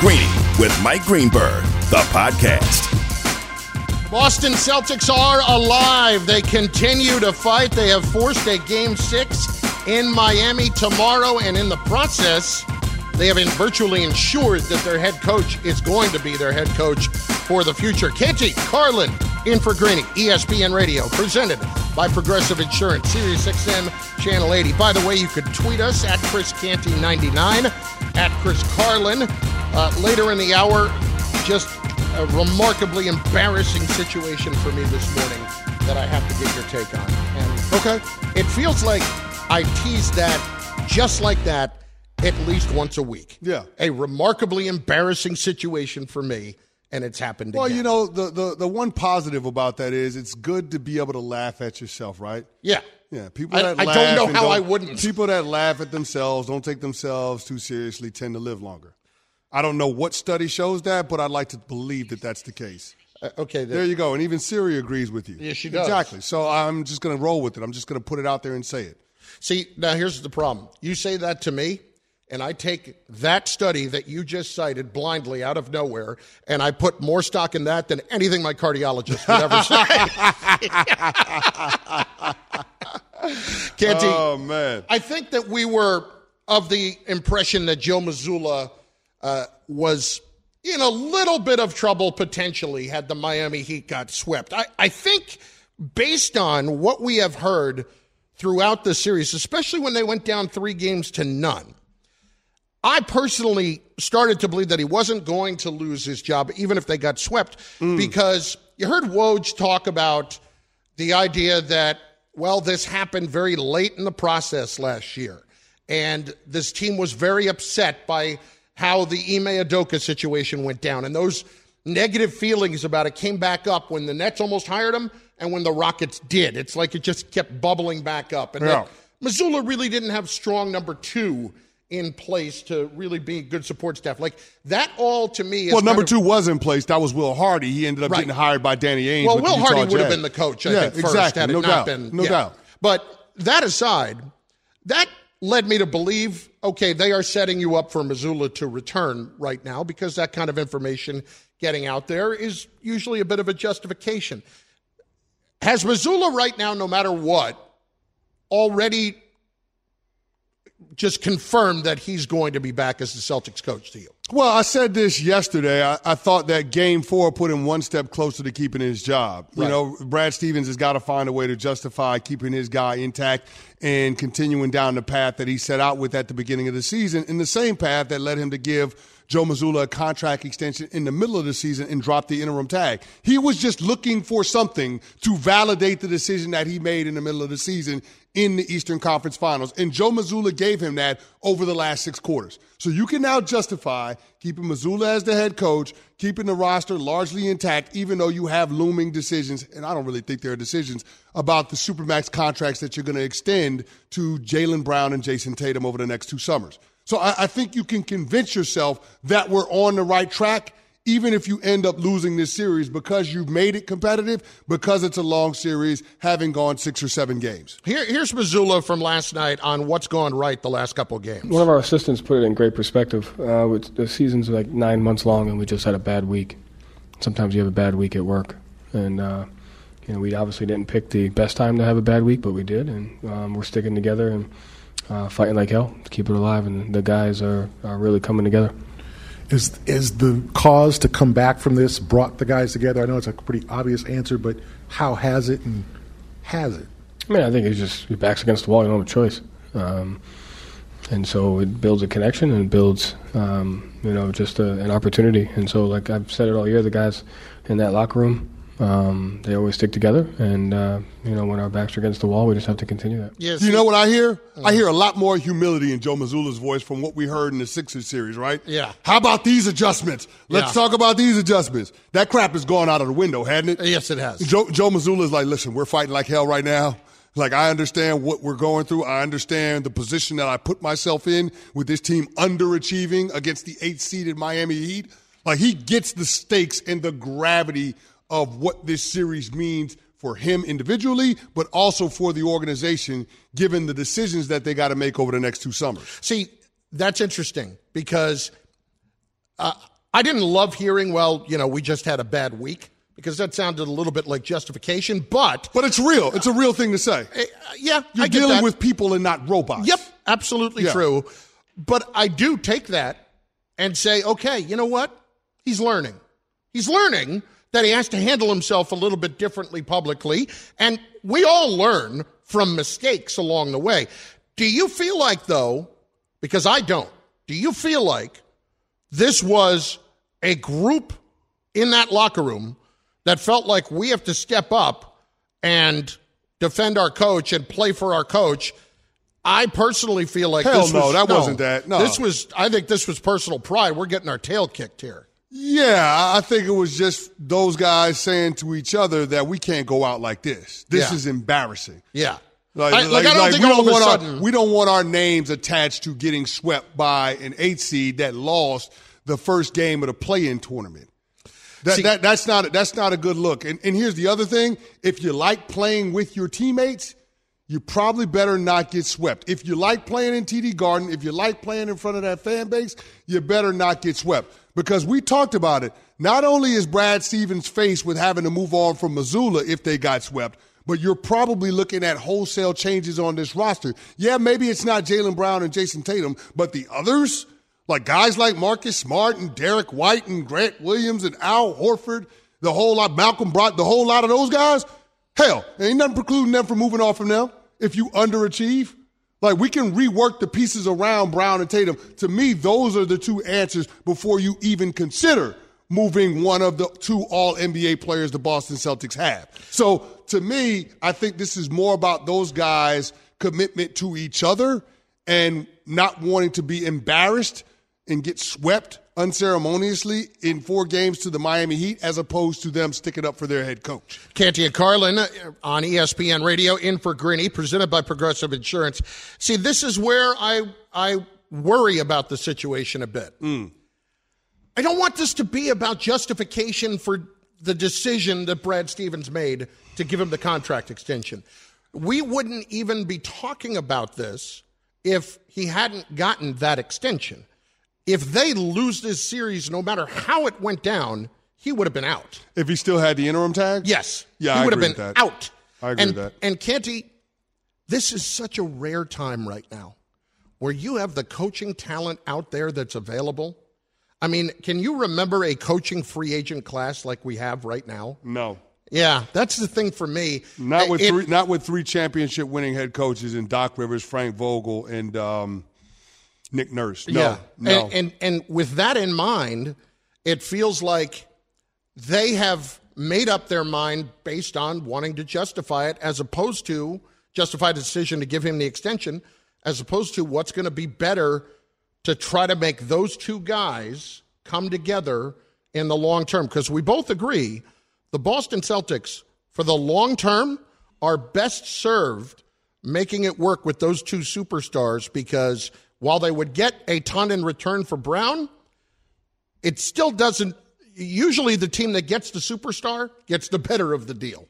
Greeny with Mike Greenberg, the podcast. Boston Celtics are alive. They continue to fight. They have forced a game six in Miami tomorrow, and in the process, they have virtually ensured that their head coach is going to be their head coach for the future. Canty Carlin in for Greeny, ESPN Radio, presented by Progressive Insurance, Sirius XM, Channel 80. By the way, you could tweet us at Chris Canty99, at Chris Carlin. Uh, later in the hour, just a remarkably embarrassing situation for me this morning that I have to get your take on. And Okay. it feels like I tease that just like that at least once a week. Yeah. A remarkably embarrassing situation for me, and it's happened Well, again. you know, the, the, the one positive about that is it's good to be able to laugh at yourself, right? Yeah. Yeah, people I- that I laugh don't know how I wouldn't. People that laugh at themselves, don't take themselves too seriously, tend to live longer. I don't know what study shows that, but I'd like to believe that that's the case. Uh, okay. the- There you go, and even Siri agrees with you. Yeah, she does. Exactly. So I'm just going to roll with it. I'm just going to put it out there and say it. See, now here's the problem. You say that to me, and I take that study that you just cited blindly out of nowhere, and I put more stock in that than anything my cardiologist would ever say. Canty, Oh man. I think that we were of the impression that Joe Mazzulla uh, was in a little bit of trouble potentially had the Miami Heat got swept. I, I think based on what we have heard throughout the series, especially when they went down three games to none, I personally started to believe that he wasn't going to lose his job, even if they got swept, because you heard Woj talk about the idea that, well, this happened very late in the process last year. And this team was very upset by how the Ime Udoka situation went down. And those negative feelings about it came back up when the Nets almost hired him and when the Rockets did. It's like it just kept bubbling back up. And Yeah. Mazzulla really didn't have strong number two in place to really be good support staff. Like that all to me is Well, number of- two was in place. That was Will Hardy. He ended up Right. getting hired by Danny Ainge. Well, Will Hardy would have been the coach, I yeah, think, first, exactly. had it no not doubt. been. no yeah. doubt. But that aside, that led me to believe, okay, they are setting you up for Mazzulla to return right now because that kind of information getting out there is usually a bit of a justification. Has Mazzulla right now, no matter what, already just confirmed that he's going to be back as the Celtics coach to you? Well, I said this yesterday. I, I thought that game four put him one step closer to keeping his job. You know, Brad Stevens has got to find a way to justify keeping his guy intact and continuing down the path that he set out with at the beginning of the season, in the same path that led him to give Joe Mazzulla a contract extension in the middle of the season and drop the interim tag. He was just looking for something to validate the decision that he made in the middle of the season in the Eastern Conference Finals. And Joe Mazzulla gave him that over the last six quarters. So you can now justify keeping Mazzulla as the head coach, keeping the roster largely intact, even though you have looming decisions, and I don't really think there are decisions about the Supermax contracts that you're going to extend to Jaylen Brown and Jayson Tatum over the next two summers. So I, I think you can convince yourself that we're on the right track, even if you end up losing this series because you've made it competitive, because it's a long series, having gone six or seven games. Here, here's Mazzulla from last night on what's gone right the last couple of games. One of our assistants put it in great perspective. Uh, with the season's like nine months long, and we just had a bad week. Sometimes you have a bad week at work, and uh, you know we obviously didn't pick the best time to have a bad week, but we did, and um, we're sticking together and uh, fighting like hell to keep it alive. And the guys are, are really coming together. Is is the cause to come back from this brought the guys together? I know it's a pretty obvious answer, but how has it and has it? I mean, I think it's just your back's against the wall. You don't have a choice, um, and so it builds a connection and builds, um, you know, just a, an opportunity. And so, like I've said it all year, the guys in that locker room, um, they always stick together. And uh, you know, when our backs are against the wall, we just have to continue that. Yes. You know what I hear? I hear a lot more humility in Joe Mazzulla's voice from what we heard in the Sixers series, right? Yeah. How about these adjustments? Let's Yeah. talk about these adjustments. That crap has gone out of the window, hadn't it? Yes, it has. Joe, Joe Mazzulla is like, listen, we're fighting like hell right now. Like, I understand what we're going through. I understand the position that I put myself in with this team underachieving against the eight seeded Miami Heat. Like, he gets the stakes and the gravity of what this series means for him individually, but also for the organization, given the decisions that they got to make over the next two summers. See, that's interesting because uh, I didn't love hearing, well, you know, we just had a bad week because that sounded a little bit like justification, but. But it's real. It's a real thing to say. Uh, yeah, You're dealing that. with people and not robots. Yep, absolutely Yeah. true. But I do take that and say, okay, you know what? He's learning. He's learning that he has to handle himself a little bit differently publicly. And we all learn from mistakes along the way. Do you feel like, though, because I don't, do you feel like this was a group in that locker room that felt like we have to step up and defend our coach and play for our coach? I personally feel like Hell this no, was, that wasn't that. No. This was I think this was personal pride. We're getting our tail kicked here. Yeah, I think it was just those guys saying to each other that we can't go out like this. This Yeah. is embarrassing. Yeah. Like, I, like, I don't like, think we all of don't a want sudden our we don't want our names attached to getting swept by an eight seed that lost the first game of the play-in tournament. That, See- that that's not that's not a good look. And, and here's the other thing: if you like playing with your teammates, you probably better not get swept. If you like playing in TD Garden, if you like playing in front of that fan base, you better not get swept. Because we talked about it. Not only is Brad Stevens faced with having to move on from Mazzulla if they got swept, but you're probably looking at wholesale changes on this roster. Yeah, maybe it's not Jaylen Brown and Jayson Tatum, but the others, like guys like Marcus Smart and Derrick White and Grant Williams and Al Horford, the whole lot, Malcolm Brogdon, the whole lot of those guys, hell, ain't nothing precluding them from moving off from them if you underachieve. Like we can rework the pieces around Brown and Tatum. To me, those are the two answers before you even consider moving one of the two all NBA players the Boston Celtics have. So to me, I think this is more about those guys' commitment to each other and not wanting to be embarrassed and get swept unceremoniously in four games to the Miami Heat as opposed to them sticking up for their head coach. Canty and Carlin uh, on ESPN Radio in for Greeny, presented by Progressive Insurance. See, this is where I I worry about the situation a bit. I don't want this to be about justification for the decision that Brad Stevens made to give him the contract extension. We wouldn't even be talking about this if he hadn't gotten that extension. If they lose this series, no matter how it went down, he would have been out. If he still had the interim tag? Yes. Yeah, he I would have been that. out. I agree and, with that. And Canty, this is such a rare time right now where you have the coaching talent out there that's available. I mean, can you remember a coaching free agent class like we have right now? No. Yeah, that's the thing for me. Not with It- three, not with three championship winning head coaches in Doc Rivers, Frank Vogel, and um, Nick Nurse. No, yeah. no. And, and and with that in mind, it feels like they have made up their mind based on wanting to justify it as opposed to justify the decision to give him the extension as opposed to what's going to be better to try to make those two guys come together in the long term because we both agree the Boston Celtics for the long term are best served making it work with those two superstars because while they would get a ton in return for Brown, it still doesn't. Usually, the team that gets the superstar gets the better of the deal.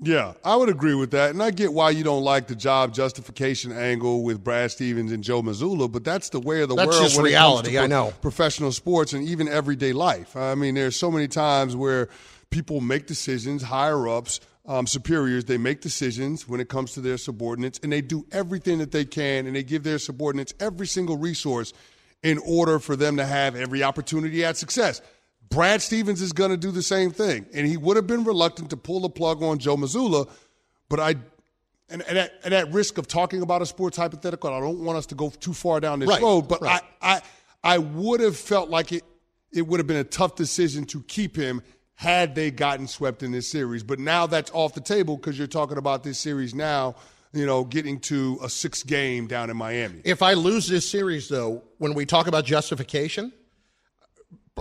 Yeah, I would agree with that. And I get why you don't like the job justification angle with Brad Stevens and Joe Mazzulla, but that's the way of the That's world just reality, it comes to I know. professional sports and even everyday life. I mean, there's so many times where people make decisions, higher ups, um, superiors, they make decisions when it comes to their subordinates, and they do everything that they can, and they give their subordinates every single resource in order for them to have every opportunity at success. Brad Stevens is going to do the same thing, and he would have been reluctant to pull the plug on Joe Mazzulla, but I. And, and, at, and at risk of talking about a sports hypothetical, I don't want us to go too far down this Right, road. But right. I, I, I would have felt like it. It would have been a tough decision to keep him had they gotten swept in this series. But now that's off the table because you're talking about this series now. You know, getting to a six game down in Miami. If I lose this series, though, when we talk about justification,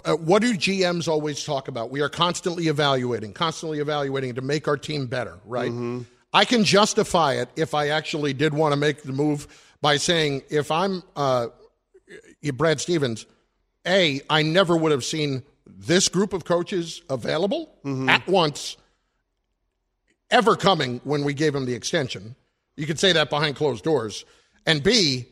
uh, what do GMs always talk about? We are constantly evaluating, constantly evaluating to make our team better, right? I can justify it if I actually did want to make the move by saying, if I'm uh, Brad Stevens, A, I never would have seen this group of coaches available mm-hmm. at once ever coming when we gave him the extension. You could say that behind closed doors. And B,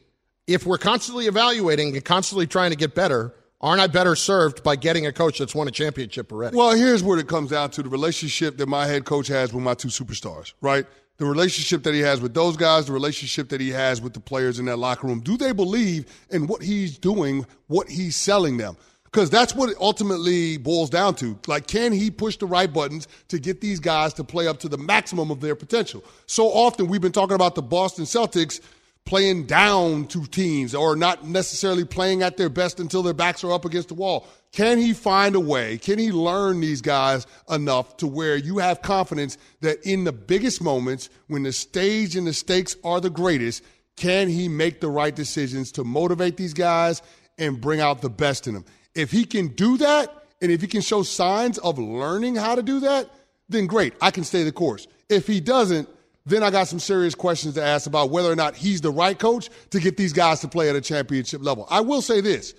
if we're constantly evaluating and constantly trying to get better, aren't I better served by getting a coach that's won a championship already? Well, here's what it comes down to the relationship that my head coach has with my two superstars, right? The relationship that he has with those guys, the relationship that he has with the players in that locker room. Do they believe in what he's doing, what he's selling them? Because that's what it ultimately boils down to. Like, can he push the right buttons to get these guys to play up to the maximum of their potential? So often we've been talking about the Boston Celtics playing down to teams or not necessarily playing at their best until their backs are up against the wall. Can he find a way? Can he learn these guys enough to where you have confidence that in the biggest moments, when the stage and the stakes are the greatest, can he make the right decisions to motivate these guys and bring out the best in them? If he can do that, and if he can show signs of learning how to do that, then great, I can stay the course. If he doesn't, then I got some serious questions to ask about whether or not he's the right coach to get these guys to play at a championship level. I will say this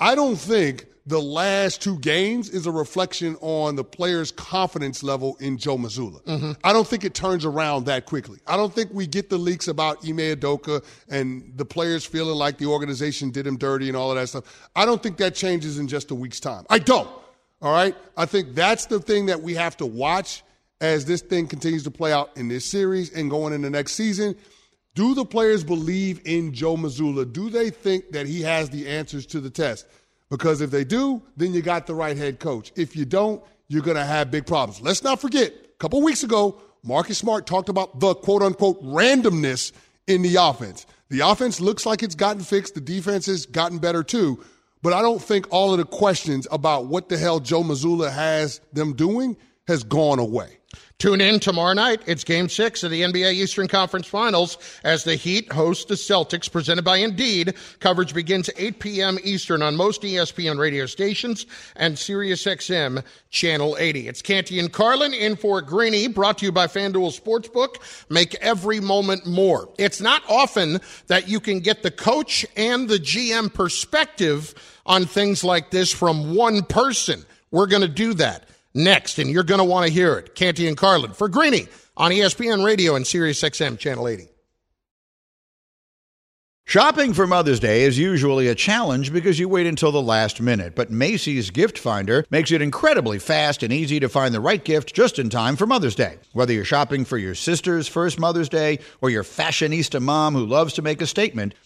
I don't think the last two games is a reflection on the player's confidence level in Joe Mazzulla. Mm-hmm. I don't think it turns around that quickly. I don't think we get the leaks about Ime Udoka and the players feeling like the organization did him dirty and all of that stuff. I don't think that changes in just a week's time. I don't. All right? I think that's the thing that we have to watch as this thing continues to play out in this series and going in the next season. Do the players believe in Joe Mazzulla? Do they think that he has the answers to the test? Because if they do, then you got the right head coach. If you don't, you're going to have big problems. Let's not forget, a couple weeks ago, Marcus Smart talked about the quote unquote randomness in the offense. The offense looks like it's gotten fixed. The defense has gotten better too. But I don't think all of the questions about what the hell Joe Mazzulla has them doing has gone away. Tune in tomorrow night. It's game six of the NBA Eastern Conference Finals as the Heat host the Celtics, presented by Indeed. Coverage begins 8 p.m. Eastern on most ESPN radio stations and SiriusXM Channel 80. It's Canty and Carlin in for Greeny, brought to you by FanDuel Sportsbook. Make every moment more. It's not often that you can get the coach and the GM perspective on things like this from one person. We're going to do that next, and you're going to want to hear it. Canty and Carlin for Greeny on ESPN Radio and Sirius XM Channel 80. Shopping for Mother's Day is usually a challenge because you wait until the last minute, but Macy's Gift Finder makes it incredibly fast and easy to find the right gift just in time for Mother's Day. Whether you're shopping for your sister's first Mother's Day or your fashionista mom who loves to make a statement,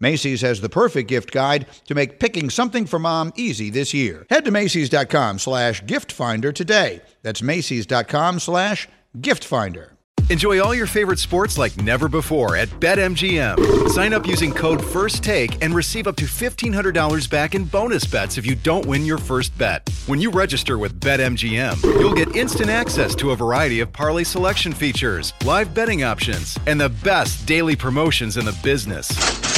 Macy's has the perfect gift guide to make picking something for mom easy this year. Head to Macy's.com slash gift finder today. That's Macy's.com slash gift finder. Enjoy all your favorite sports like never before at BetMGM. Sign up using code FIRSTTAKE and receive up to $1,500 back in bonus bets if you don't win your first bet. When you register with BetMGM, you'll get instant access to a variety of parlay selection features, live betting options, and the best daily promotions in the business.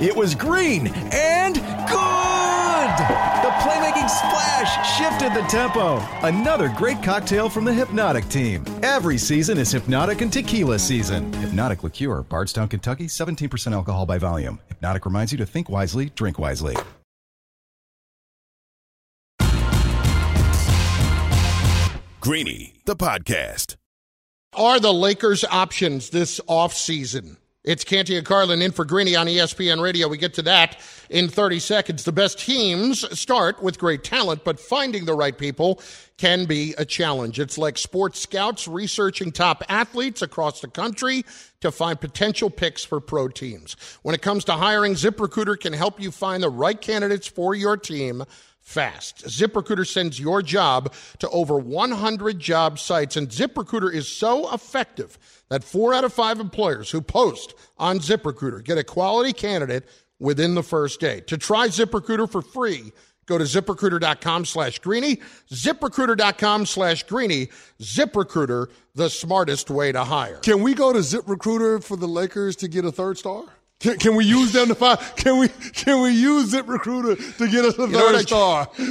It was green and good! The playmaking splash shifted the tempo. Another great cocktail from the Hypnotic team. Every season is Hypnotic and Tequila season. Hypnotic Liqueur, Bardstown, Kentucky, 17% alcohol by volume. Hypnotic reminds you to think wisely, drink wisely. Greeny, the podcast. Are the Lakers options this offseason? It's Canty and Carlin in for Greeny on ESPN Radio. We get to that in 30 seconds. The best teams start with great talent, but finding the right people can be a challenge. It's like sports scouts researching top athletes across the country to find potential picks for pro teams. When it comes to hiring, ZipRecruiter can help you find the right candidates for your team fast. ZipRecruiter sends your job to over 100 job sites, and ZipRecruiter is so effective that four out of five employers who post on ZipRecruiter get a quality candidate within the first day. To try ZipRecruiter for free, go to ziprecruiter.com slash greeny, ziprecruiter.com slash greeny, ZipRecruiter, the smartest way to hire. Can we go to ZipRecruiter for the Lakers to get a third star? Can, can we use them to find? Can we can we use ZipRecruiter to get us a You third star? We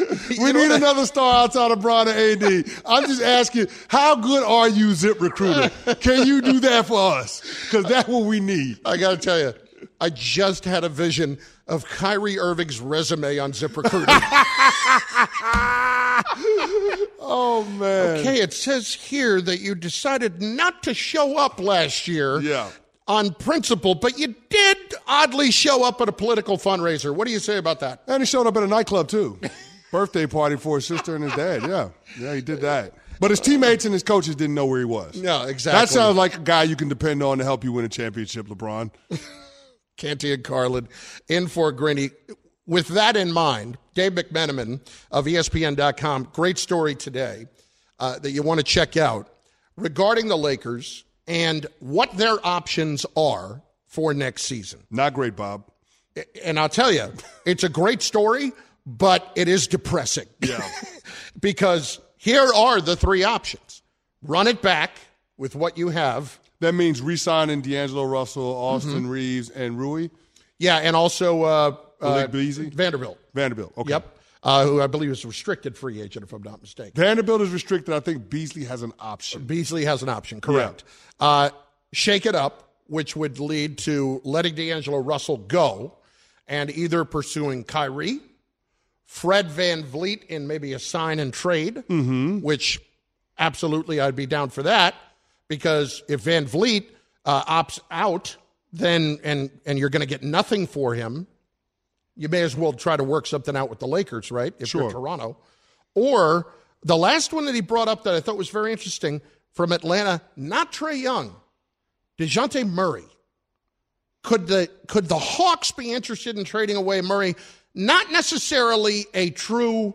need what I- another star outside of Bron and AD. I'm just asking, how good are you, Zip Recruiter? Can you do that for us? Because that's what we need. I got to tell you, I just had a vision of Kyrie Irving's resume on Zip Recruiter. Oh man. okay, it says here that you decided not to show up last year. Yeah. On principle, but you did oddly show up at a political fundraiser. What do you say about that? And he showed up at a nightclub too. Birthday party for his sister and his dad. Yeah. Yeah, he did that. But his teammates and his coaches didn't know where he was. No, exactly. That sounds like a guy you can depend on to help you win a championship, LeBron. Canty and Carlin in for Greeny. With that in mind, Dave McMenamin of ESPN.com, great story today uh, that you want to check out regarding the Lakers and what their options are for next season. Not great, Bob. And I'll tell you, it's a great story, but it is depressing. Yeah. because here are the three options run it back with what you have. That means re-signing D'Angelo Russell, Austin Mm-hmm. Reeves, and Rui. Yeah, and also uh, uh, Beasley? Vanderbilt. Vanderbilt. Okay. Yep. Uh, who I believe is a restricted free agent, if I'm not mistaken. Vanderbilt is restricted. I think Beasley has an option. Beasley has an option, correct. Uh, shake it up, which would lead to letting D'Angelo Russell go and either pursuing Kyrie, Fred VanVleet in maybe a sign and trade, Mm-hmm. which absolutely I'd be down for that because if VanVleet uh, opts out, then and and you're going to get nothing for him, you may as well try to work something out with the Lakers, right? If you're Toronto. Or the last one that he brought up that I thought was very interesting from Atlanta, not Trae Young, DeJounte Murray. Could the could the Hawks be interested in trading away Murray? Not necessarily a true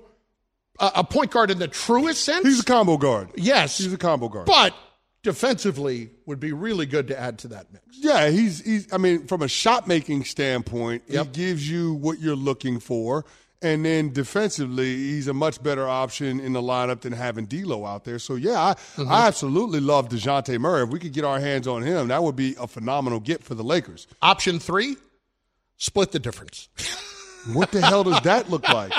uh, a point guard in the truest sense. He's a combo guard. yes, He's a combo guard. but defensively would be really good to add to that mix. Yeah, he's he's. I mean, from a shot making standpoint, Yep. he gives you what you're looking for, and then defensively, he's a much better option in the lineup than having D'Lo out there. So yeah, I, Mm-hmm. I absolutely love Dejounte Murray. If we could get our hands on him, that would be a phenomenal get for the Lakers. Option three, split the difference. What the hell does that look like?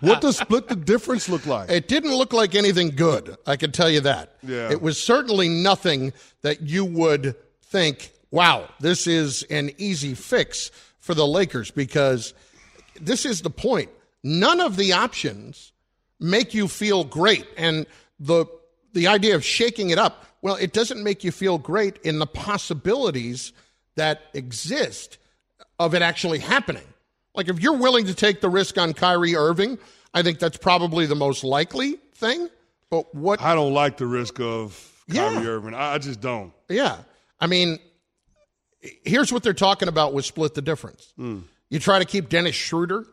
What does split the difference look like? It didn't look like anything good. I can tell you that. Yeah. It was certainly nothing that you would think, wow, this is an easy fix for the Lakers because this is the point. None of the options make you feel great. And the the idea of shaking it up, well, it doesn't make you feel great in the possibilities that exist of it actually happening. Like if you're willing to take the risk on Kyrie Irving, I think that's probably the most likely thing. But what I don't like the risk of Kyrie Yeah. Irving. I, I just don't. yeah. I mean, here's what they're talking about with split the difference. Hmm. You try to keep Dennis Schroeder,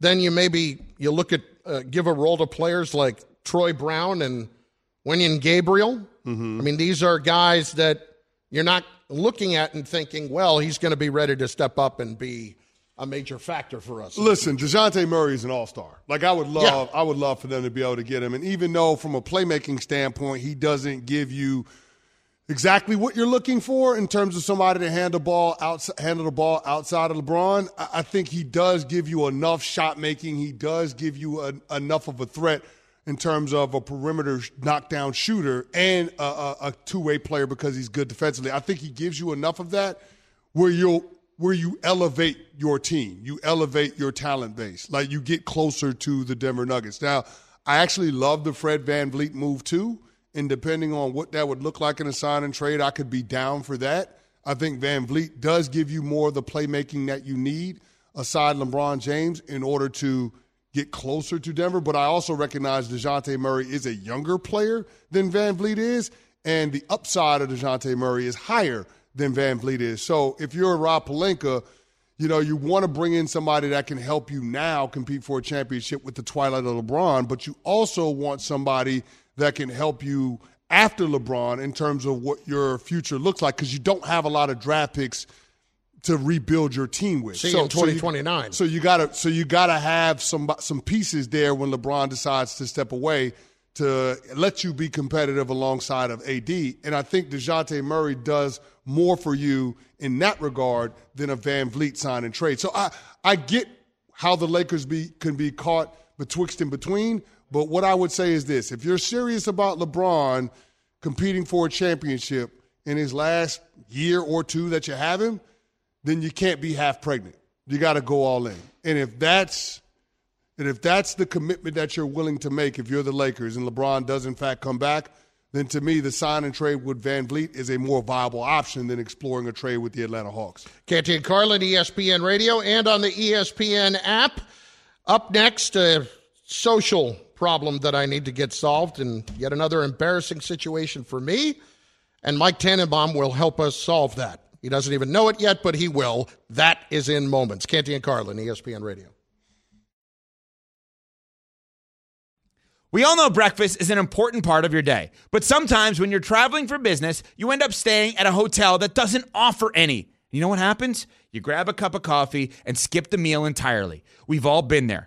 then you maybe you look at uh, give a role to players like Troy Brown and Wenyen Gabriel. I mean, these are guys that you're not looking at and thinking, well, he's going to be ready to step up and be a major factor for us. Listen, Dejounte Murray is an all-star. Like I would love, I would love for them to be able to get him. And even though from a playmaking standpoint, he doesn't give you exactly what you're looking for in terms of somebody to handle ball outside, handle the ball outside of LeBron, I, I think he does give you enough shot making. He does give you a, enough of a threat in terms of a perimeter knockdown shooter and a, a, a two-way player because he's good defensively. I think he gives you enough of that where you'll where you elevate your team, you elevate your talent base, like you get closer to the Denver Nuggets. Now, I actually love the Fred VanVleet move too. And depending on what that would look like in a sign and trade, I could be down for that. I think VanVleet does give you more of the playmaking that you need aside LeBron James in order to get closer to Denver. But I also recognize DeJounte Murray is a younger player than VanVleet is, and the upside of DeJounte Murray is higher than VanVleet is. So if you're Rob Pelinka, you know, you want to bring in somebody that can help you now compete for a championship with the twilight of LeBron, but you also want somebody that can help you after LeBron in terms of what your future looks like because you don't have a lot of draft picks to rebuild your team with. See so, in 2029. So you, so you gotta so you gotta have some some pieces there when LeBron decides to step away to let you be competitive alongside of AD. And I think DeJounte Murray does more for you in that regard than a VanVleet sign and trade. So I, I get how the Lakers be, can be caught betwixt and between. But what I would say is this if you're serious about LeBron competing for a championship in his last year or two that you have him, then you can't be half pregnant. You got to go all in. And if that's and if that's the commitment that you're willing to make if you're the Lakers and LeBron does in fact come back, then to me the sign and trade with VanVleet is a more viable option than exploring a trade with the Atlanta Hawks. Canty and Carlin, ESPN Radio, and on the ESPN app. Up next, a social problem that I need to get solved, and yet another embarrassing situation for me. And Mike Tannenbaum will help us solve that. He doesn't even know it yet, but he will. That is in moments. Canty and Carlin, ESPN Radio. We all know breakfast is an important part of your day, but sometimes when you're traveling for business, you end up staying at a hotel that doesn't offer any. You know what happens? You grab a cup of coffee and skip the meal entirely. We've all been there.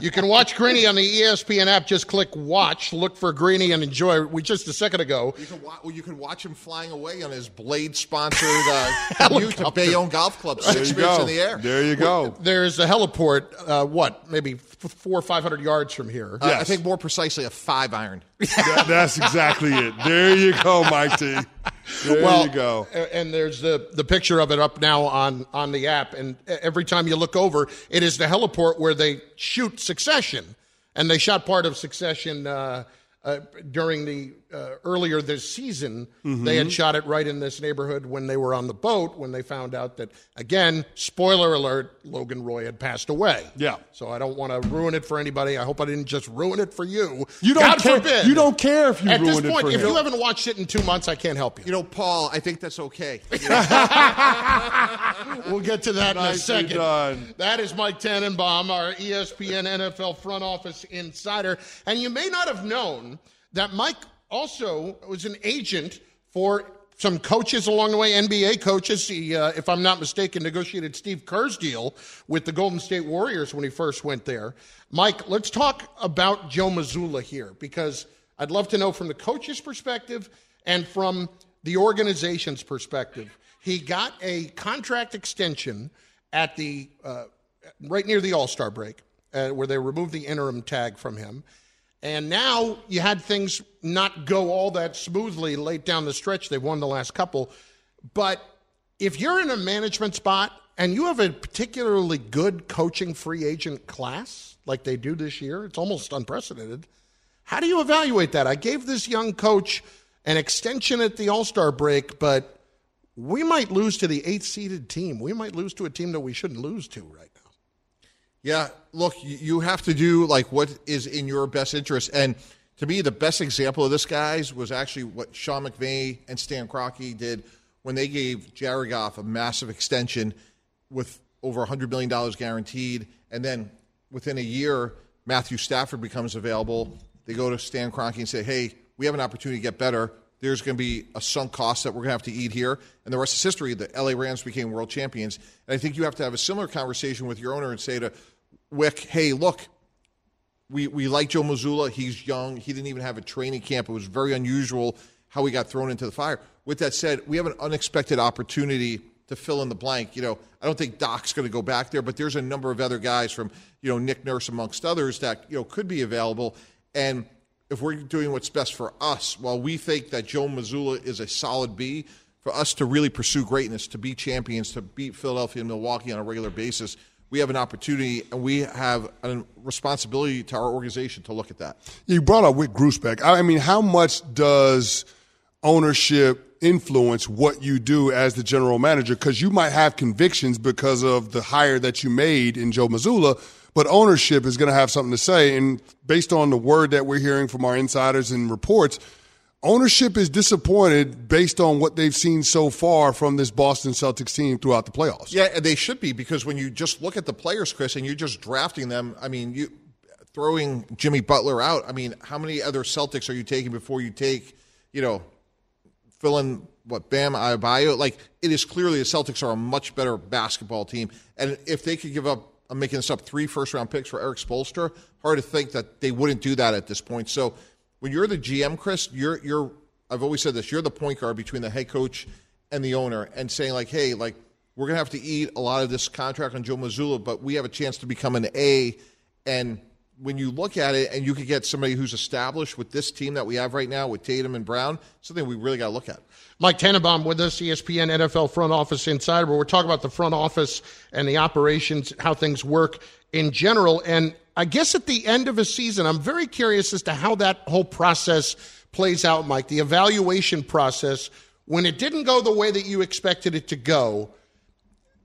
you can watch Greeny on the ESPN app. Just click watch, look for Greeny, and enjoy. We just a second ago. You can, wa- well, you can watch him flying away on his blade sponsored uh, to Bayonne Golf Club, six minutes in the air. There you go. There's a heliport, uh, what, maybe four or 500 yards from here. Uh, yes. I think more precisely a five iron. that, that's exactly it. There you go, Mike T. There well, you go. And there's the, the picture of it up now on, on the app. And every time you look over, it is the heliport where they shoot Succession. And they shot part of Succession uh, uh, during the uh, earlier this season, mm-hmm. they had shot it right in this neighborhood when they were on the boat. When they found out that, again, spoiler alert, Logan Roy had passed away. Yeah. So I don't want to ruin it for anybody. I hope I didn't just ruin it for you. You don't God care. Forbid. You don't care if you At this point, if you. you haven't watched it in two months, I can't help you. You know, Paul, I think that's okay. we'll get to that in a second. Done. That is Mike Tannenbaum, our ESPN NFL front office insider, and you may not have known that Mike also was an agent for some coaches along the way, NBA coaches. He, uh, if I'm not mistaken, negotiated Steve Kerr's deal with the Golden State Warriors when he first went there. Mike, let's talk about Joe Mazzulla here because I'd love to know from the coach's perspective and from the organization's perspective, he got a contract extension at the uh, right near the All Star break, uh, where they removed the interim tag from him. And now you had things not go all that smoothly late down the stretch. They won the last couple. But if you're in a management spot and you have a particularly good coaching free agent class like they do this year, it's almost unprecedented. How do you evaluate that? I gave this young coach an extension at the All Star break, but we might lose to the eighth seeded team. We might lose to a team that we shouldn't lose to right now. Yeah, look, you have to do like what is in your best interest. And to me, the best example of this, guys, was actually what Sean McVay and Stan Kroenke did when they gave Jared Goff a massive extension with over $100 million guaranteed. And then within a year, Matthew Stafford becomes available. They go to Stan Kroenke and say, hey, we have an opportunity to get better. There's going to be a sunk cost that we're going to have to eat here. And the rest is history. The LA Rams became world champions. And I think you have to have a similar conversation with your owner and say to Wyc, hey, look, we, we like Joe Mazzulla. He's young. He didn't even have a training camp. It was very unusual how he got thrown into the fire. With that said, we have an unexpected opportunity to fill in the blank. You know, I don't think Doc's going to go back there, but there's a number of other guys from, you know, Nick Nurse amongst others that, you know, could be available. And if we're doing what's best for us, while we think that Joe Mazzulla is a solid B, for us to really pursue greatness, to be champions, to beat Philadelphia and Milwaukee on a regular basis, we have an opportunity and we have a responsibility to our organization to look at that. You brought up Wyc Grousbeck. I mean, how much does ownership influence what you do as the general manager? Because you might have convictions because of the hire that you made in Joe Mazzulla, but ownership is going to have something to say. And based on the word that we're hearing from our insiders and reports, ownership is disappointed based on what they've seen so far from this Boston Celtics team throughout the playoffs. Yeah, they should be because when you just look at the players, Chris, and you're just drafting them, I mean, you throwing Jimmy Butler out. I mean, how many other Celtics are you taking before you take, you know, fill in what Bam Adebayo? Like it is clearly the Celtics are a much better basketball team, and if they could give up I'm making this up, three first round picks for Erik Spoelstra. Hard to think that they wouldn't do that at this point. So when you're the GM, Chris, you're you're I've always said this, you're the point guard between the head coach and the owner and saying like, hey, like we're gonna have to eat a lot of this contract on Joe Mazzulla, but we have a chance to become an A. And when you look at it and you could get somebody who's established with this team that we have right now with Tatum and Brown, something we really got to look at. Mike Tannenbaum with us, ESPN NFL front office insider. Where we're talking about the front office and the operations, how things work in general. And I guess at the end of a season, I'm very curious as to how that whole process plays out, Mike. The evaluation process, when it didn't go the way that you expected it to go,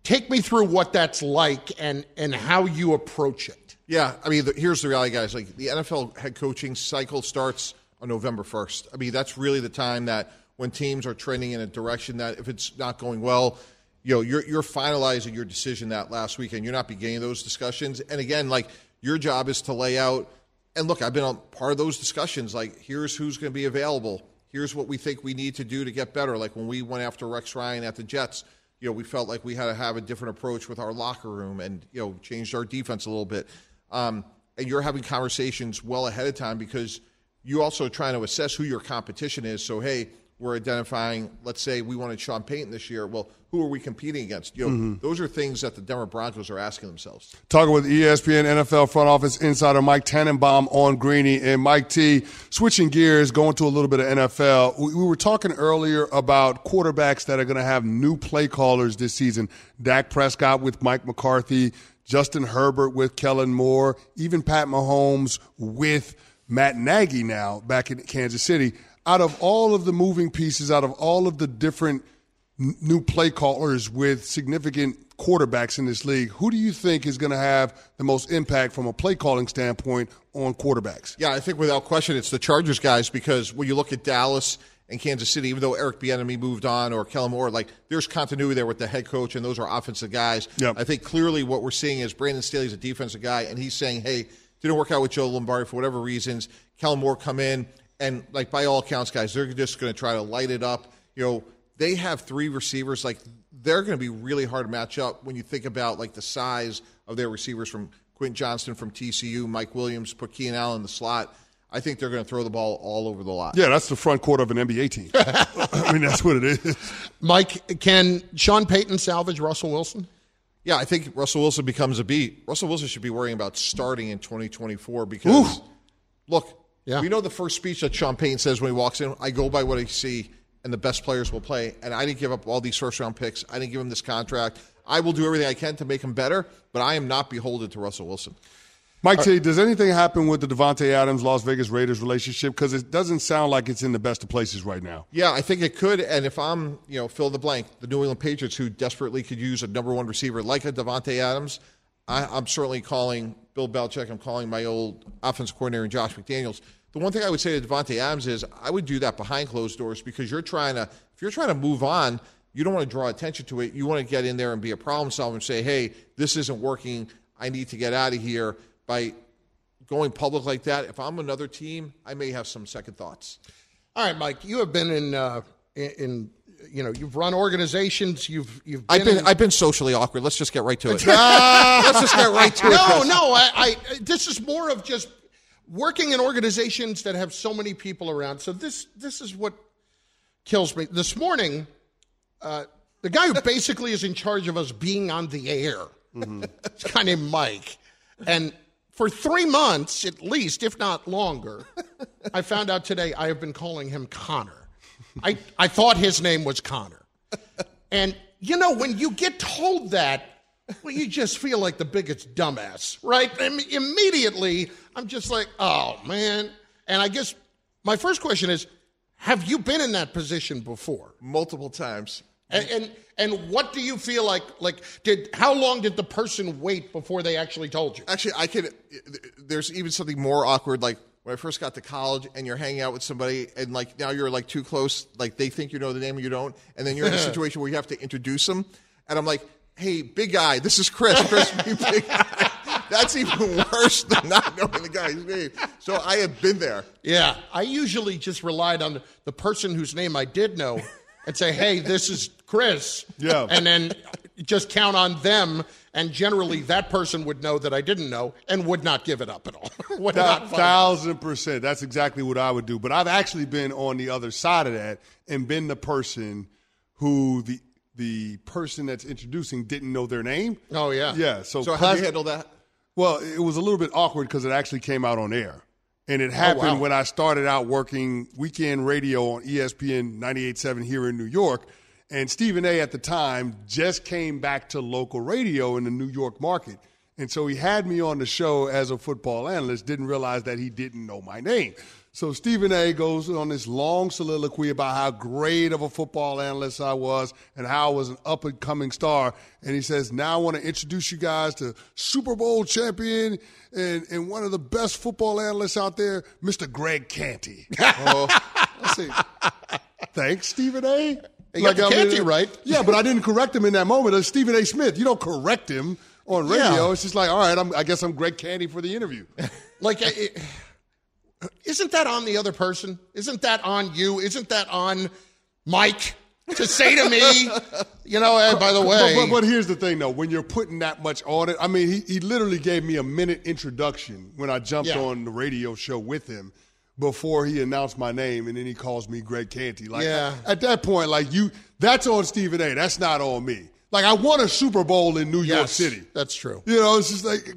take me through what that's like and and how you approach it. Yeah, I mean, the, here's the reality, guys. Like the NFL head coaching cycle starts on November 1st. I mean, that's really the time that when teams are trending in a direction that if it's not going well, you know, you're you're finalizing your decision that last weekend. You're not beginning those discussions. And again, like your job is to lay out. And look, I've been on part of those discussions. Like, here's who's going to be available. Here's what we think we need to do to get better. Like when we went after Rex Ryan at the Jets, you know, we felt like we had to have a different approach with our locker room and you know changed our defense a little bit. Um, and you're having conversations well ahead of time because you also are trying to assess who your competition is. So hey, we're identifying, let's say we wanted Sean Payton this year. Well, who are we competing against? You know, mm-hmm. those are things that the Denver Broncos are asking themselves. Talking with ESPN NFL front office insider Mike Tannenbaum on Greeny and Mike T. Switching gears, going to a little bit of NFL. We, we were talking earlier about quarterbacks that are going to have new play callers this season. Dak Prescott with Mike McCarthy, Justin Herbert with Kellen Moore, even Pat Mahomes with Matt Nagy now back in Kansas City out of all of the moving pieces, out of all of the different new play callers with significant quarterbacks in this league, who do you think is going to have the most impact from a play calling standpoint on quarterbacks? Yeah, I think without question it's the Chargers guys because when you look at Dallas and Kansas City, even though Eric Bieniemy moved on or Kellen Moore, like there's continuity there with the head coach and those are offensive guys. Yep. I think clearly what we're seeing is Brandon Staley's a defensive guy and he's saying, hey, didn't work out with Joe Lombardi for whatever reasons. Kellen Moore come in and like by all accounts, guys, they're just going to try to light it up. You know, they have three receivers. Like they're going to be really hard to match up when you think about like the size of their receivers from Quentin Johnston from TCU, Mike Williams, put Keenan Allen in the slot. I think they're going to throw the ball all over the lot. Yeah, that's the front court of an NBA team. I mean, that's what it is. Mike, can Sean Payton salvage Russell Wilson? Yeah, I think Russell Wilson becomes a beat. Russell Wilson should be worrying about starting in 2024 because, look, Yeah. we know the first speech that Sean Payton says when he walks in. I go by what I see, and the best players will play. And I didn't give up all these first round picks. I didn't give him this contract. I will do everything I can to make him better, but I am not beholden to Russell Wilson. Mike T, does anything happen with the Davante Adams Las Vegas Raiders relationship? Because it doesn't sound like it's in the best of places right now. Yeah, I think it could. And if I'm, you know, fill the blank, the New England Patriots, who desperately could use a number one receiver like a Davante Adams, I, I'm certainly calling Bill Belichick. I'm calling my old offensive coordinator, Josh McDaniels. The one thing I would say to Davante Adams is I would do that behind closed doors because you're trying to, if you're trying to move on, you don't want to draw attention to it. You want to get in there and be a problem solver and say, hey, this isn't working. I need to get out of here. By going public like that, if I'm another team, I may have some second thoughts. All right, Mike, you have been in, uh, in, in you know, you've run organizations. You've you've I've been in- I've been socially awkward. Let's just get right to it. Let's just get right to it. no, no. I, I this is more of just working in organizations that have so many people around. So this this is what kills me. This morning, uh, the guy who basically is in charge of us being on the air, it's a guy named Mike, and for three months at least, if not longer, I found out today I have been calling him Connor. I I thought his name was Connor, and you know when you get told that. Well, you just feel like the biggest dumbass, right? Im- immediately, I'm just like, oh, man. And I guess my first question is Have you been in that position before? Multiple times. And, and and what do you feel like? Like, did how long did the person wait before they actually told you? Actually, I could. There's even something more awkward. Like when I first got to college, and you're hanging out with somebody, and like now you're like too close. Like they think you know the name, and you don't. And then you're in a situation where you have to introduce them. And I'm like, "Hey, big guy, this is Chris. Chris, me, big guy." That's even worse than not knowing the guy's name. So I have been there. Yeah, I usually just relied on the person whose name I did know and say, "Hey, this is Chris." Yeah. and then just count on them. And generally, that person would know that I didn't know and would not give it up at all. would Thou- not thousand percent. That's exactly what I would do. But I've actually been on the other side of that and been the person who the the person that's introducing didn't know their name. Oh yeah, Yeah. So, So how do you handle that? Well, it was a little bit awkward because it actually came out on air. And it oh, happened Oh, wow. when I started out working weekend radio on ESPN 98.7 here in New York. And Stephen A. at the time just came back to local radio in the New York market. And so he had me on the show as a football analyst, didn't realize that he didn't know my name. So Stephen A. goes on this long soliloquy about how great of a football analyst I was and how I was an up and coming star. And he says, Now I want to introduce you guys to Super Bowl champion and, and one of the best football analysts out there, Mr. Greg Canty. oh, I say, Thanks, Stephen A. You got the Canty right. Yeah, but I didn't correct him in that moment. It's Stephen A. Smith. You don't correct him on radio. Yeah. It's just like, all right, I'm, I guess I'm Greg Canty for the interview. Like, isn't that on the other person? Isn't that on you? Isn't that on Mike to say to me, you know, hey, by the way, But, but, but here's the thing, though. When you're putting that much on it, I mean, he, he literally gave me a minute introduction when I jumped Yeah. on the radio show with him before he announced my name, and then he calls me Greg Canty. Like, Yeah. at that point, like you, that's on Stephen A. That's not on me. Like, I won a Super Bowl in New York yes, City. That's true. You know, it's just like,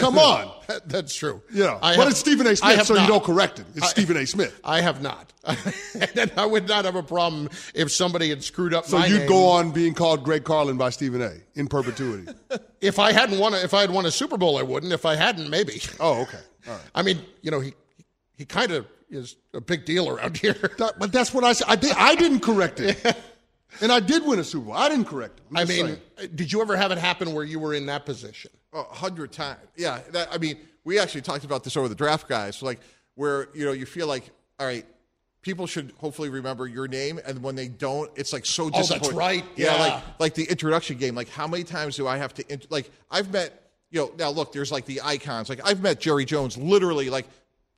come on. That- that's true. Yeah. I but have- it's Stephen A. Smith, so you don't correct him. It's I- Stephen A. Smith. I have not. and I would not have a problem if somebody had screwed up So you'd name. go on being called Greg Carlin by Stephen A. in perpetuity. If I hadn't won, a, if I had won a Super Bowl, I wouldn't. If I hadn't, maybe. oh, okay. All right. I mean, you know, he he kind of is a big deal around here. That- but that's what I said. I, did, I didn't correct it. And I did win a Super Bowl. I didn't correct him. I'm I just mean, saying. did you ever have it happen where you were in that position? A hundred times. Yeah. That, I mean, we actually talked about this over the draft guys. Like where you know you feel like, all right, people should hopefully remember your name, and when they don't, it's like so Oh, that's disappointing. right. Yeah. Yeah. Like like the introduction game. Like how many times do I have to int- like I've met you know now look there's like the icons like I've met Jerry Jones literally like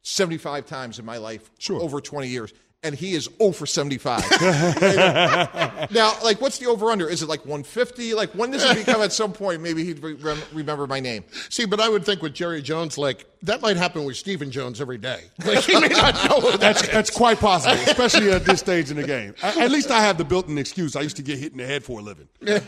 75 times in my life Sure. over 20 years. And he is 0 for 75. now, like, what's the over under? Is it like 150? Like, when does it become at some point maybe he'd re- remember my name? See, but I would think with Jerry Jones, like that might happen with Stephen Jones every day. Like he may not know who that That's is. that's quite possible, especially at this stage in the game. At, at least I have the built-in excuse. I used to get hit in the head for a living.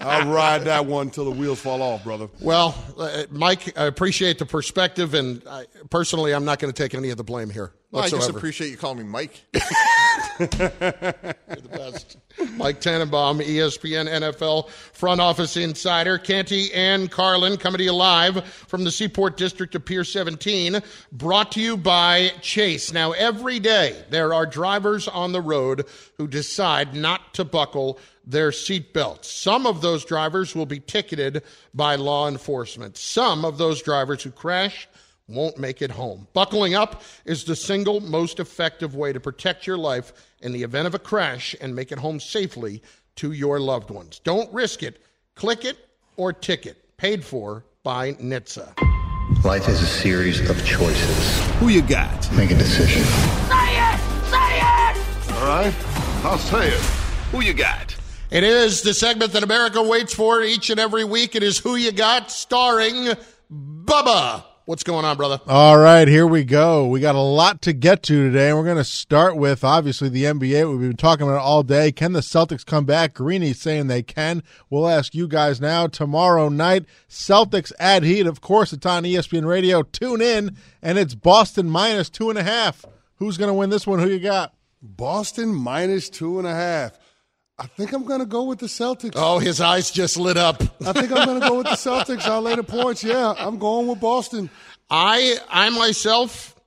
I'll ride that one till the wheels fall off, brother. Well, uh, Mike, I appreciate the perspective, and I, personally, I'm not going to take any of the blame here Well, I just appreciate you calling me Mike. You're the best. Mike Tannenbaum, ESPN NFL front office insider. Canty and Carlin coming to you live from the Seaport District of Pier 17, brought to you by Chase. Now, every day there are drivers on the road who decide not to buckle their seatbelts. Some of those drivers will be ticketed by law enforcement. Some of those drivers who crash won't make it home. Buckling up is the single most effective way to protect your life in the event of a crash and make it home safely to your loved ones. Don't risk it. Click it or ticket. Paid for by NHTSA. Life is a series of choices. Who you got? Make a decision. Say it! Say it! All right, I'll say it. Who you got? It is the segment that America waits for each and every week. It is Who You Got, starring Bubba. What's going on, brother? All right, here we go. We got a lot to get to today, and we're going to start with obviously the NBA. We've been talking about it all day. Can the Celtics come back? Greeny's saying they can. We'll ask you guys now. Tomorrow night, Celtics at Heat. Of course, it's on ESPN Radio. Tune in, and it's Boston minus two and a half. Who's going to win this one? Who you got? Boston minus two and a half. I think I'm going to go with the Celtics. Oh, his eyes just lit up. I think I'm going to go with the Celtics. I'll lay the points. Yeah, I'm going with Boston. I, I myself,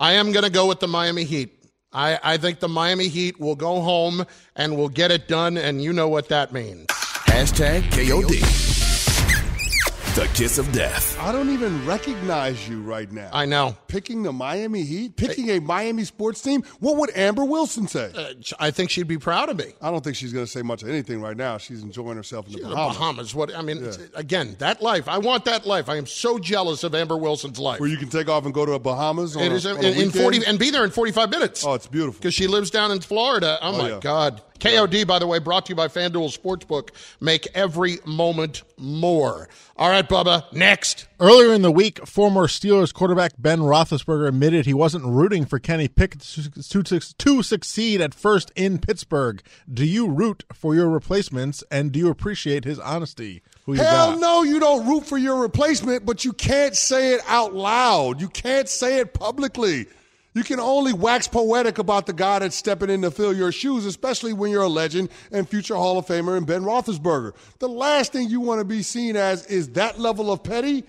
I am going to go with the Miami Heat. I, I think the Miami Heat will go home and will get it done, and you know what that means. Hashtag KOD. The kiss of death. I don't even recognize you right now. I know. Picking the Miami Heat, picking a Miami sports team. What would Amber Wilson say? Uh, I think she'd be proud of me. I don't think she's going to say much of anything right now. She's enjoying herself in the The Bahamas. Bahamas. What I mean, again, that life. I want that life. I am so jealous of Amber Wilson's life. Where you can take off and go to a Bahamas on It a, is on a in, in forty and be there in forty five minutes. Oh, it's beautiful. because she lives down in Florida. Oh, my yeah. God. KOD, by the way, brought to you by FanDuel Sportsbook. Make every moment more. All right, Bubba. Next. Earlier in the week, former Steelers quarterback Ben Roethlisberger admitted he wasn't rooting for Kenny Pickett to, to, to succeed at first in Pittsburgh. Do you root for your replacements, and do you appreciate his honesty? Who Hell no, you don't root for your replacement, but you can't say it out loud. You can't say it publicly. You can only wax poetic about the guy that's stepping in to fill your shoes, especially when you're a legend and future Hall of Famer and Ben Roethlisberger. The last thing you want to be seen as is that level of petty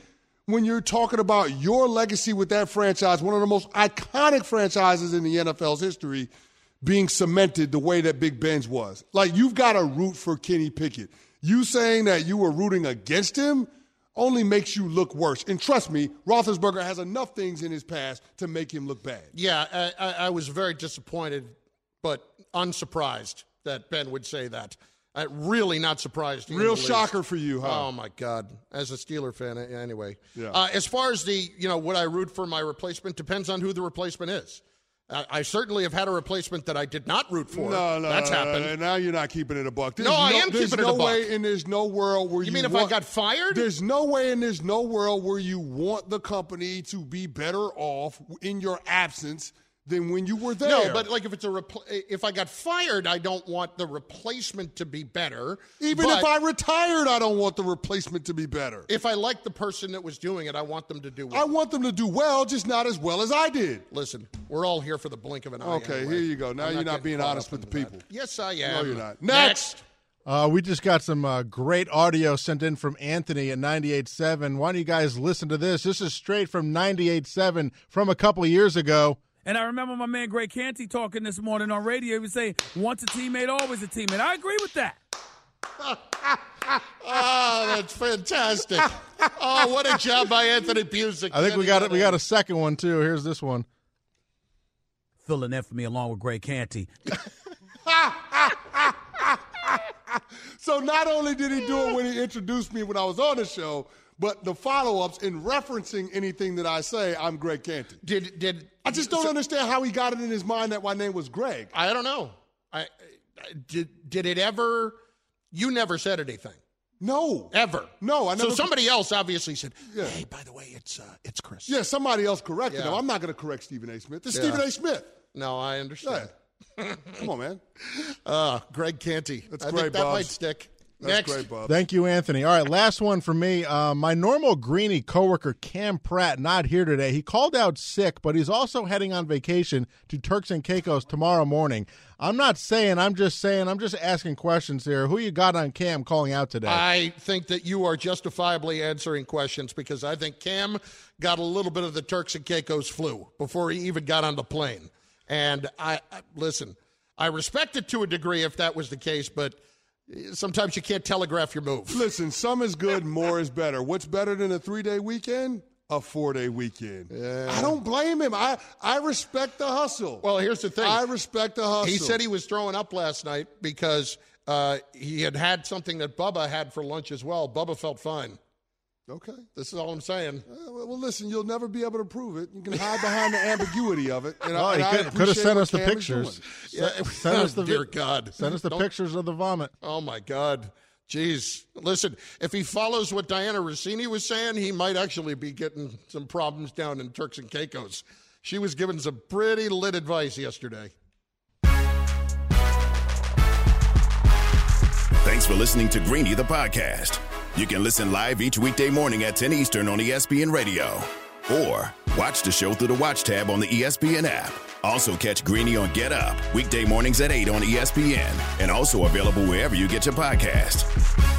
when you're talking about your legacy with that franchise, one of the most iconic franchises in the NFL's history, being cemented the way that Big Ben's was. Like, you've got to root for Kenny Pickett. You saying that you were rooting against him only makes you look worse. And trust me, Roethlisberger has enough things in his past to make him look bad. Yeah, I, I, I was very disappointed, but unsurprised that Ben would say that. Uh, really not surprised. Real the least. shocker for you, huh? Oh my God! As a Steeler fan, anyway. Yeah. Uh, as far as the, you know, would I root for my replacement? Depends on who the replacement is. I, I certainly have had a replacement that I did not root for. No, no, that's no, happened. no, Now you're not keeping it a buck. There's No, I am keeping it a buck. There's no way, and there's no world where you. You mean if I got fired? There's no way, and there's no world where you want the company to be better off in your absence than when you were there. No, but like if it's a repl- if I got fired, I don't want the replacement to be better. even if I retired, I don't want the replacement to be better. if I like the person that was doing it, I want them to do well. I want them to do well, just not as well as I did. Listen, we're all here for the blink of an eye. Okay, anyway. here you go. Now I'm you're not getting being honest with the into that. people. Yes, I am. No, you're not. Next. Uh, we just got some uh, great audio sent in from Anthony at 98.7. Why don't you guys listen to this? This is straight from 98.7 from a couple of years ago. And I remember my man Greg Canty talking this morning on radio. He was saying, once a teammate, always a teammate. I agree with that. Oh, that's fantastic. oh, what a job by Anthony Busick. I think we got it. We got a second one too. Here's this one. Filling in for me along with Greg Canty. So not only did he do it when he introduced me when I was on the show, but the follow-ups in referencing anything that I say, I'm Greg Canty. Did did I just don't understand how he got it in his mind that my name was Greg. I don't know. I, I did did it ever? You never said anything. No, ever. No, I never. So somebody else obviously said, Yeah. "Hey, by the way, it's uh, it's Chris." Yeah, somebody else corrected Yeah. him. I'm not going to correct Stephen A. Smith. It's Yeah. Stephen A. Smith. No, I understand. Come on, man. Uh, Greg Canty. That's I great, think that might stick. That's Next. great, Bob. Thank you, Anthony. All right, last one for me. Uh, my normal Greeny coworker Cam Pratt not here today. He called out sick, but he's also heading on vacation to Turks and Caicos tomorrow morning. I'm not saying. I'm just saying. I'm just asking questions here. Who you got on Cam calling out today? I think that you are justifiably answering questions because I think Cam got a little bit of the Turks and Caicos flu before he even got on the plane. And I, I listen, I respect it to a degree if that was the case, but sometimes you can't telegraph your move. Listen, some is good, more is better. What's better than a three day weekend? A four day weekend. I don't blame him. I, I respect the hustle. Well, here's the thing. I respect the hustle. He said he was throwing up last night because uh, he had had something that Bubba had for lunch as well. Bubba felt fine. Okay. This is all I'm saying. Uh, well, well, listen, you'll never be able to prove it. You can hide behind the ambiguity of it. And Well, I, he and I could, could have sent us the Cam pictures. doing. Se- send us the Dear God. Send us the Don't- pictures of the vomit. Oh my God. Jeez. Listen, if he follows what Dianna Russini was saying, he might actually be getting some problems down in Turks and Caicos. She was giving some pretty lit advice yesterday. Thanks for listening to Greeny the podcast. You can listen live each weekday morning at 10 Eastern on ESPN Radio. Or watch the show through the Watch tab on the ESPN app. Also catch Greeny on Get Up, weekday mornings at 8 on ESPN. And also available wherever you get your podcast.